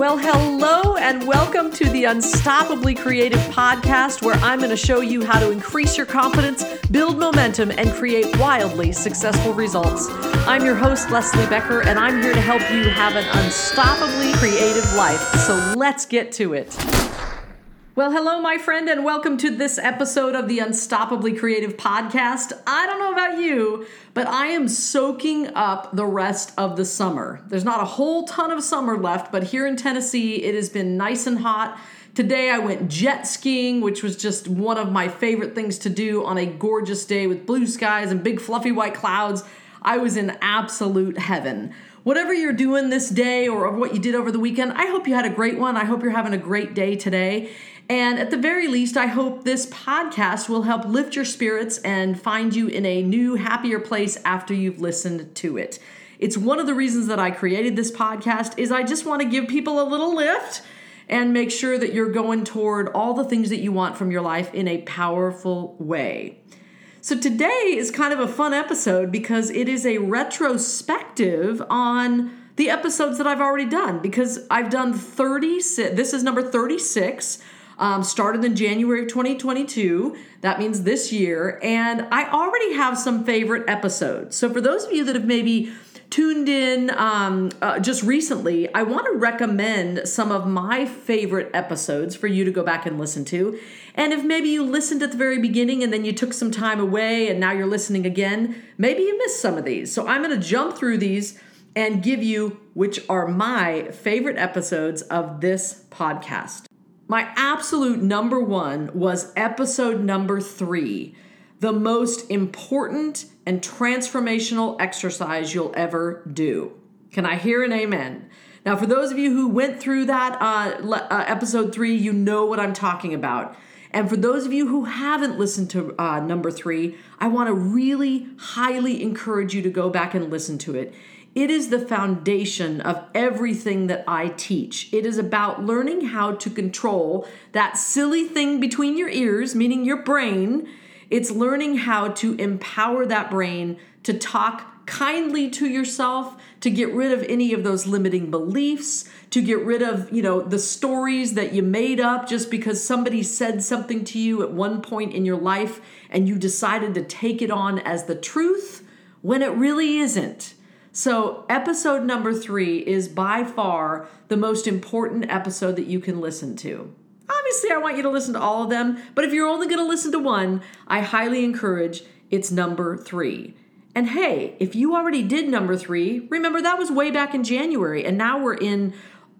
Well, hello and welcome to the Unstoppably Creative podcast, where I'm going to show you how to increase your confidence, build momentum, and create wildly successful results. I'm your host, Leslie Becker, and I'm here to help you have an unstoppably creative life. So let's get to it. Well, hello, my friend, and welcome to this episode of the Unstoppably Creative Podcast. I don't know about you, but I am soaking up the rest of the summer. There's not a whole ton of summer left, but here in Tennessee, it has been nice and hot. Today, I went jet skiing, which was just one of my favorite things to do on a gorgeous day with blue skies and big fluffy white clouds. I was in absolute heaven whatever you're doing this day or what you did over the weekend, I hope you had a great one. I hope you're having a great day today. And at the very least, I hope this podcast will help lift your spirits and find you in a new, happier place after you've listened to it. It's one of the reasons that I created this podcast is I just want to give people a little lift and make sure that you're going toward all the things that you want from your life in a powerful way. So today is kind of a fun episode because it is a retrospective on the episodes that I've already done because I've done 30 this is number 36 um, started in January of 2022. That means this year. And I already have some favorite episodes. So for those of you that have maybe tuned in um, uh, just recently, I want to recommend some of my favorite episodes for you to go back and listen to. And if maybe you listened at the very beginning and then you took some time away and now you're listening again, maybe you missed some of these. So I'm going to jump through these and give you which are my favorite episodes of this podcast. My absolute number one was episode number three the most important and transformational exercise you'll ever do. Can I hear an amen? Now, for those of you who went through that uh, uh, episode three, you know what I'm talking about. And for those of you who haven't listened to uh, number three, I want to really highly encourage you to go back and listen to it. It is the foundation of everything that I teach. It is about learning how to control that silly thing between your ears, meaning your brain. It's learning how to empower that brain to talk kindly to yourself, to get rid of any of those limiting beliefs, to get rid of, you know, the stories that you made up just because somebody said something to you at one point in your life and you decided to take it on as the truth when it really isn't. So, episode number three is by far the most important episode that you can listen to. Obviously, I want you to listen to all of them, but if you're only going to listen to one, I highly encourage it's number three. And hey, if you already did number three, remember that was way back in January, and now we're in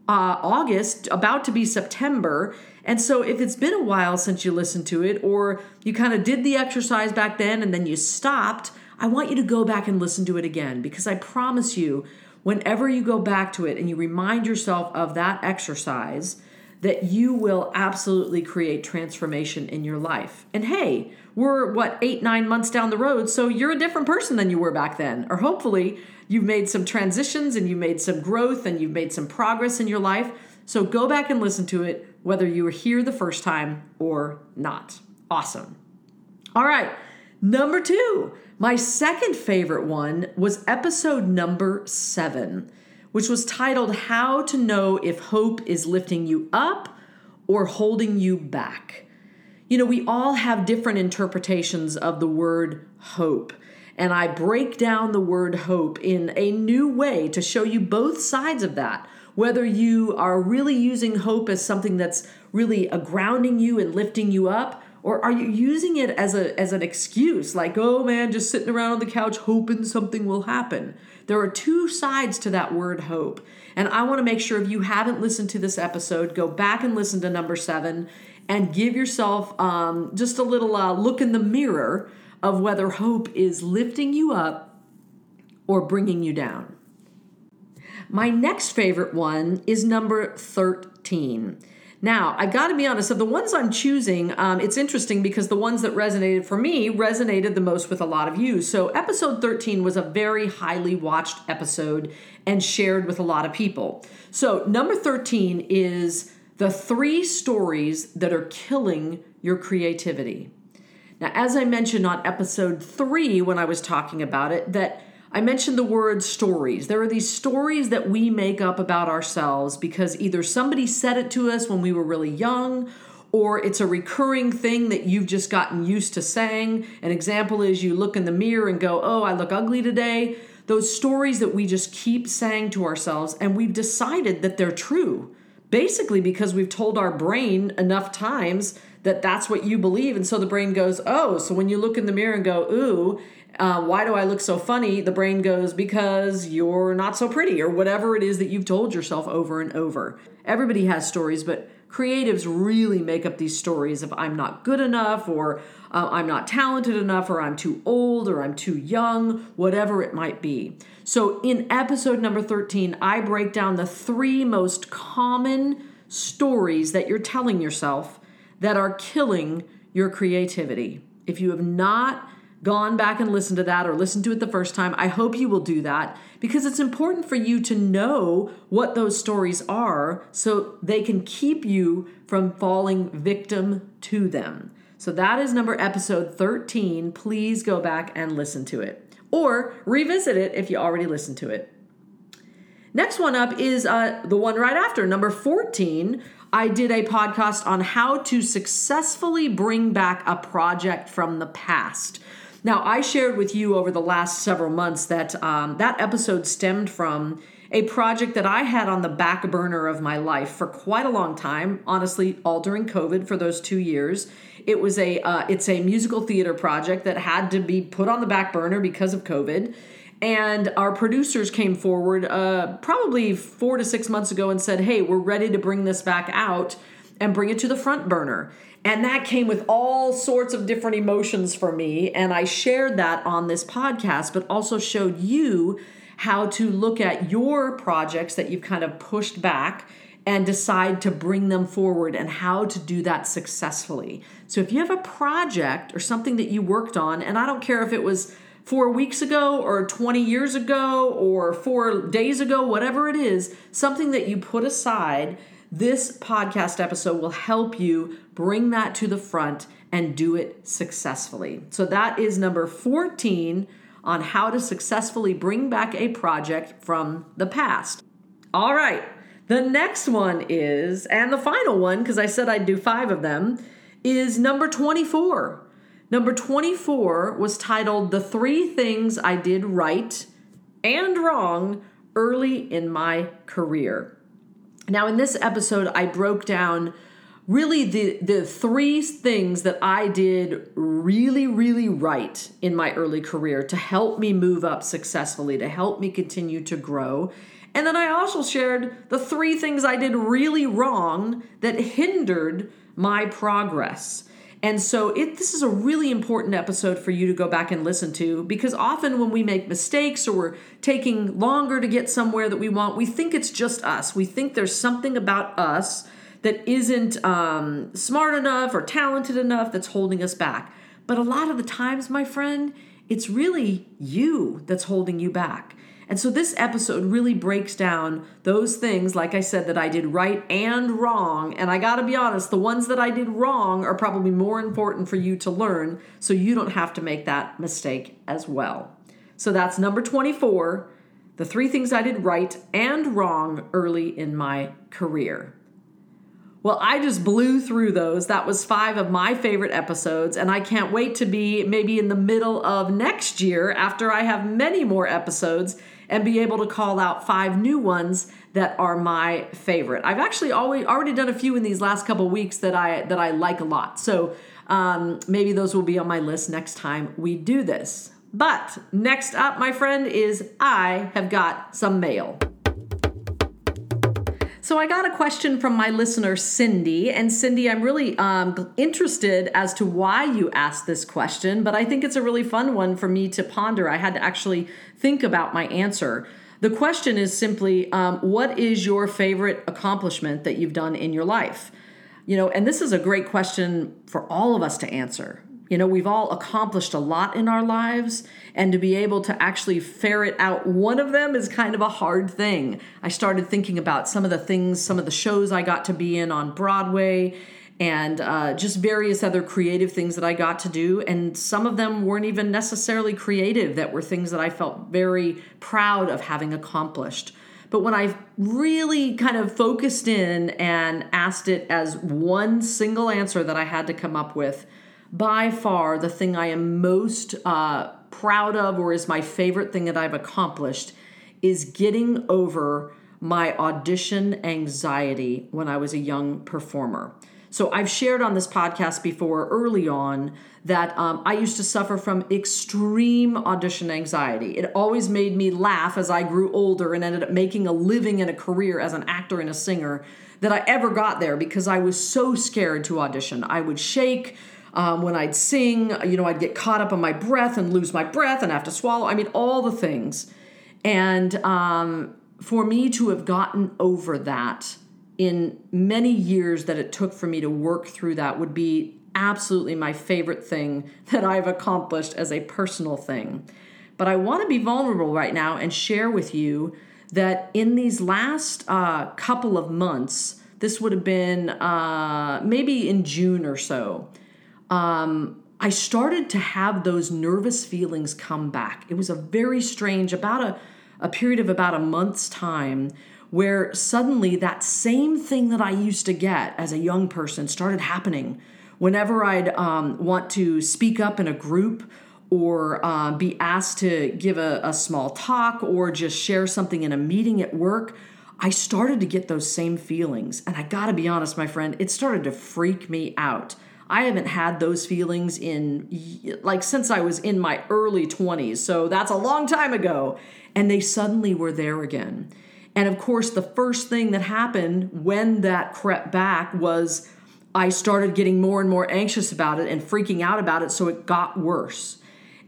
uh, August, about to be September. And so, if it's been a while since you listened to it, or you kind of did the exercise back then and then you stopped, I want you to go back and listen to it again because I promise you, whenever you go back to it and you remind yourself of that exercise, that you will absolutely create transformation in your life. And hey, we're what, eight, nine months down the road, so you're a different person than you were back then. Or hopefully, you've made some transitions and you've made some growth and you've made some progress in your life. So go back and listen to it, whether you were here the first time or not. Awesome. All right, number two. My second favorite one was episode number seven, which was titled How to Know If Hope is Lifting You Up or Holding You Back. You know, we all have different interpretations of the word hope. And I break down the word hope in a new way to show you both sides of that. Whether you are really using hope as something that's really grounding you and lifting you up, or are you using it as a as an excuse? Like oh man just sitting around on the couch hoping something will happen. There are two sides to that word hope. And i want to make sure if you haven't listened to this episode go back and listen to number seven and give yourself um, just a little uh, look in the mirror of whether hope is lifting you up or bringing you down. My next favorite one is number 13 now, I got to be honest, of the ones I'm choosing, um, it's interesting because the ones that resonated for me resonated the most with a lot of you. So, episode 13 was a very highly watched episode and shared with a lot of people. So, number 13 is the three stories that are killing your creativity. Now, as I mentioned on episode three when I was talking about it, that I mentioned the word stories. There are these stories that we make up about ourselves because either somebody said it to us when we were really young or it's a recurring thing that you've just gotten used to saying. An example is you look in the mirror and go, Oh, I look ugly today. Those stories that we just keep saying to ourselves, and we've decided that they're true. Basically, because we've told our brain enough times that that's what you believe. And so the brain goes, Oh, so when you look in the mirror and go, Ooh, uh, why do I look so funny? The brain goes, because you're not so pretty, or whatever it is that you've told yourself over and over. Everybody has stories, but creatives really make up these stories of I'm not good enough, or uh, I'm not talented enough, or I'm too old, or I'm too young, whatever it might be. So, in episode number 13, I break down the three most common stories that you're telling yourself that are killing your creativity. If you have not gone back and listened to that or listened to it the first time, I hope you will do that because it's important for you to know what those stories are so they can keep you from falling victim to them. So that is number episode 13. Please go back and listen to it or revisit it if you already listened to it. Next one up is uh, the one right after, number 14. I did a podcast on how to successfully bring back a project from the past. Now, I shared with you over the last several months that um, that episode stemmed from a project that I had on the back burner of my life for quite a long time. Honestly, all during COVID for those two years, it was a uh, it's a musical theater project that had to be put on the back burner because of COVID. And our producers came forward uh, probably four to six months ago and said, "Hey, we're ready to bring this back out and bring it to the front burner." And that came with all sorts of different emotions for me. And I shared that on this podcast, but also showed you how to look at your projects that you've kind of pushed back and decide to bring them forward and how to do that successfully. So if you have a project or something that you worked on, and I don't care if it was four weeks ago or 20 years ago or four days ago, whatever it is, something that you put aside this podcast episode will help you bring that to the front and do it successfully. So, that is number 14 on how to successfully bring back a project from the past. All right, the next one is, and the final one, because I said I'd do five of them, is number 24. Number 24 was titled The Three Things I Did Right and Wrong Early in My Career. Now, in this episode, I broke down really the the three things that I did really really right in my early career to help me move up successfully to help me continue to grow. And then I also shared the three things I did really wrong that hindered my progress and so it this is a really important episode for you to go back and listen to because often when we make mistakes or we're taking longer to get somewhere that we want, we think it's just us. We think there's something about us that isn't um, smart enough or talented enough that's holding us back. But a lot of the times, my friend, it's really you that's holding you back. And so this episode really breaks down those things, like I said, that I did right and wrong. And I gotta be honest, the ones that I did wrong are probably more important for you to learn so you don't have to make that mistake as well. So that's number 24 the three things I did right and wrong early in my career. Well, I just blew through those. That was five of my favorite episodes, and I can't wait to be maybe in the middle of next year after I have many more episodes and be able to call out five new ones that are my favorite. I've actually always already done a few in these last couple weeks that I that I like a lot. So um, maybe those will be on my list next time we do this. But next up, my friend, is I have got some mail. So I got a question from my listener, Cindy. And Cindy, I'm really um, interested as to why you asked this question, but I think it's a really fun one for me to ponder. I had to actually think about my answer. The question is simply um, What is your favorite accomplishment that you've done in your life? You know, and this is a great question for all of us to answer. You know, we've all accomplished a lot in our lives, and to be able to actually ferret out one of them is kind of a hard thing. I started thinking about some of the things, some of the shows I got to be in on Broadway, and uh, just various other creative things that I got to do. And some of them weren't even necessarily creative, that were things that I felt very proud of having accomplished. But when I really kind of focused in and asked it as one single answer that I had to come up with, by far the thing I am most uh, proud of or is my favorite thing that I've accomplished is getting over my audition anxiety when I was a young performer. So I've shared on this podcast before early on that um, I used to suffer from extreme audition anxiety. It always made me laugh as I grew older and ended up making a living and a career as an actor and a singer that I ever got there because I was so scared to audition. I would shake. Um, when I'd sing, you know, I'd get caught up on my breath and lose my breath and have to swallow. I mean, all the things. And um, for me to have gotten over that in many years that it took for me to work through that would be absolutely my favorite thing that I've accomplished as a personal thing. But I want to be vulnerable right now and share with you that in these last uh, couple of months, this would have been uh, maybe in June or so, um, I started to have those nervous feelings come back. It was a very strange, about a, a period of about a month's time where suddenly that same thing that I used to get as a young person started happening. Whenever I'd um, want to speak up in a group or uh, be asked to give a, a small talk or just share something in a meeting at work, I started to get those same feelings. And I gotta be honest, my friend, it started to freak me out. I haven't had those feelings in like since I was in my early 20s. So that's a long time ago. And they suddenly were there again. And of course, the first thing that happened when that crept back was I started getting more and more anxious about it and freaking out about it, so it got worse.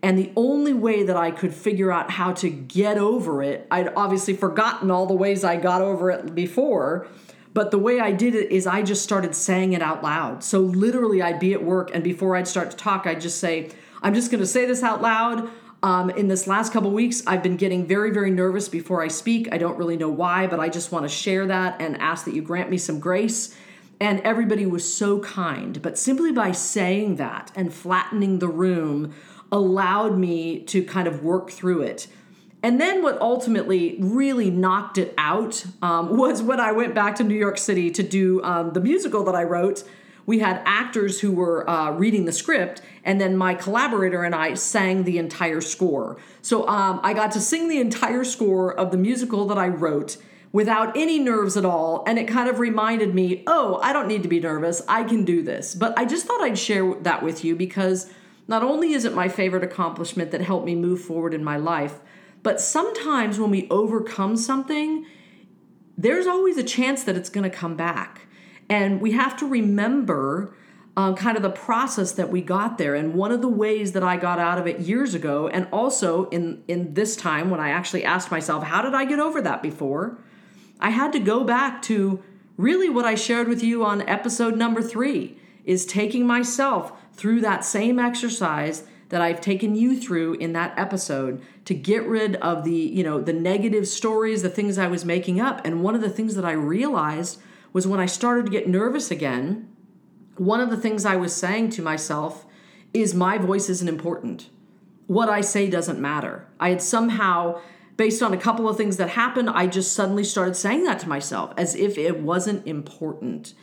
And the only way that I could figure out how to get over it, I'd obviously forgotten all the ways I got over it before, but the way I did it is I just started saying it out loud. So literally, I'd be at work, and before I'd start to talk, I'd just say, I'm just gonna say this out loud. Um, in this last couple weeks, I've been getting very, very nervous before I speak. I don't really know why, but I just want to share that and ask that you grant me some grace. And everybody was so kind. But simply by saying that and flattening the room allowed me to kind of work through it. And then what ultimately really knocked it out um, was when I went back to New York City to do um, the musical that I wrote we had actors who were uh, reading the script, and then my collaborator and I sang the entire score. So um, I got to sing the entire score of the musical that I wrote without any nerves at all. And it kind of reminded me, oh, I don't need to be nervous. I can do this. But I just thought I'd share that with you because not only is it my favorite accomplishment that helped me move forward in my life, but sometimes when we overcome something, there's always a chance that it's going to come back. And we have to remember um, kind of the process that we got there. And one of the ways that I got out of it years ago, and also in, in this time when I actually asked myself, how did I get over that before? I had to go back to really what I shared with you on episode number three is taking myself through that same exercise that I've taken you through in that episode to get rid of the, you know, the negative stories, the things I was making up. And one of the things that I realized was when I started to get nervous again, one of the things I was saying to myself is my voice isn't important. What I say doesn't matter. I had somehow, based on a couple of things that happened, I just suddenly started saying that to myself as if it wasn't important.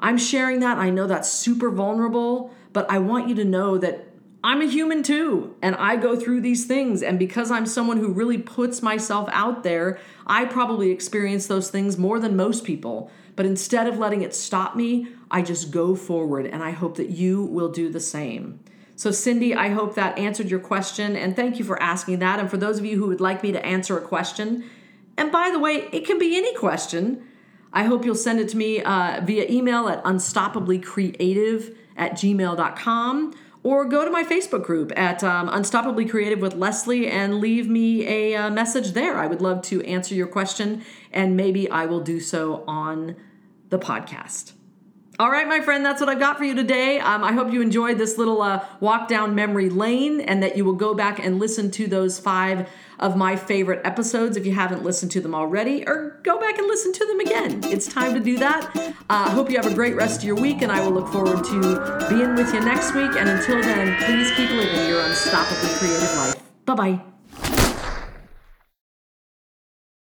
I'm sharing that. I know that's super vulnerable, but I want you to know that I'm a human too, and I go through these things. And because I'm someone who really puts myself out there, I probably experience those things more than most people. But instead of letting it stop me, I just go forward and I hope that you will do the same. So, Cindy, I hope that answered your question and thank you for asking that. And for those of you who would like me to answer a question, and by the way, it can be any question. I hope you'll send it to me uh, via email at unstoppablycreative at gmail.com or go to my Facebook group at um, Unstoppably Creative with Leslie and leave me a uh, message there. I would love to answer your question, and maybe I will do so on the podcast. All right, my friend, that's what I've got for you today. Um, I hope you enjoyed this little uh, walk down memory lane and that you will go back and listen to those five of my favorite episodes if you haven't listened to them already, or go back and listen to them again. It's time to do that. I uh, hope you have a great rest of your week, and I will look forward to being with you next week. And until then, please keep living your unstoppably creative life. Bye bye.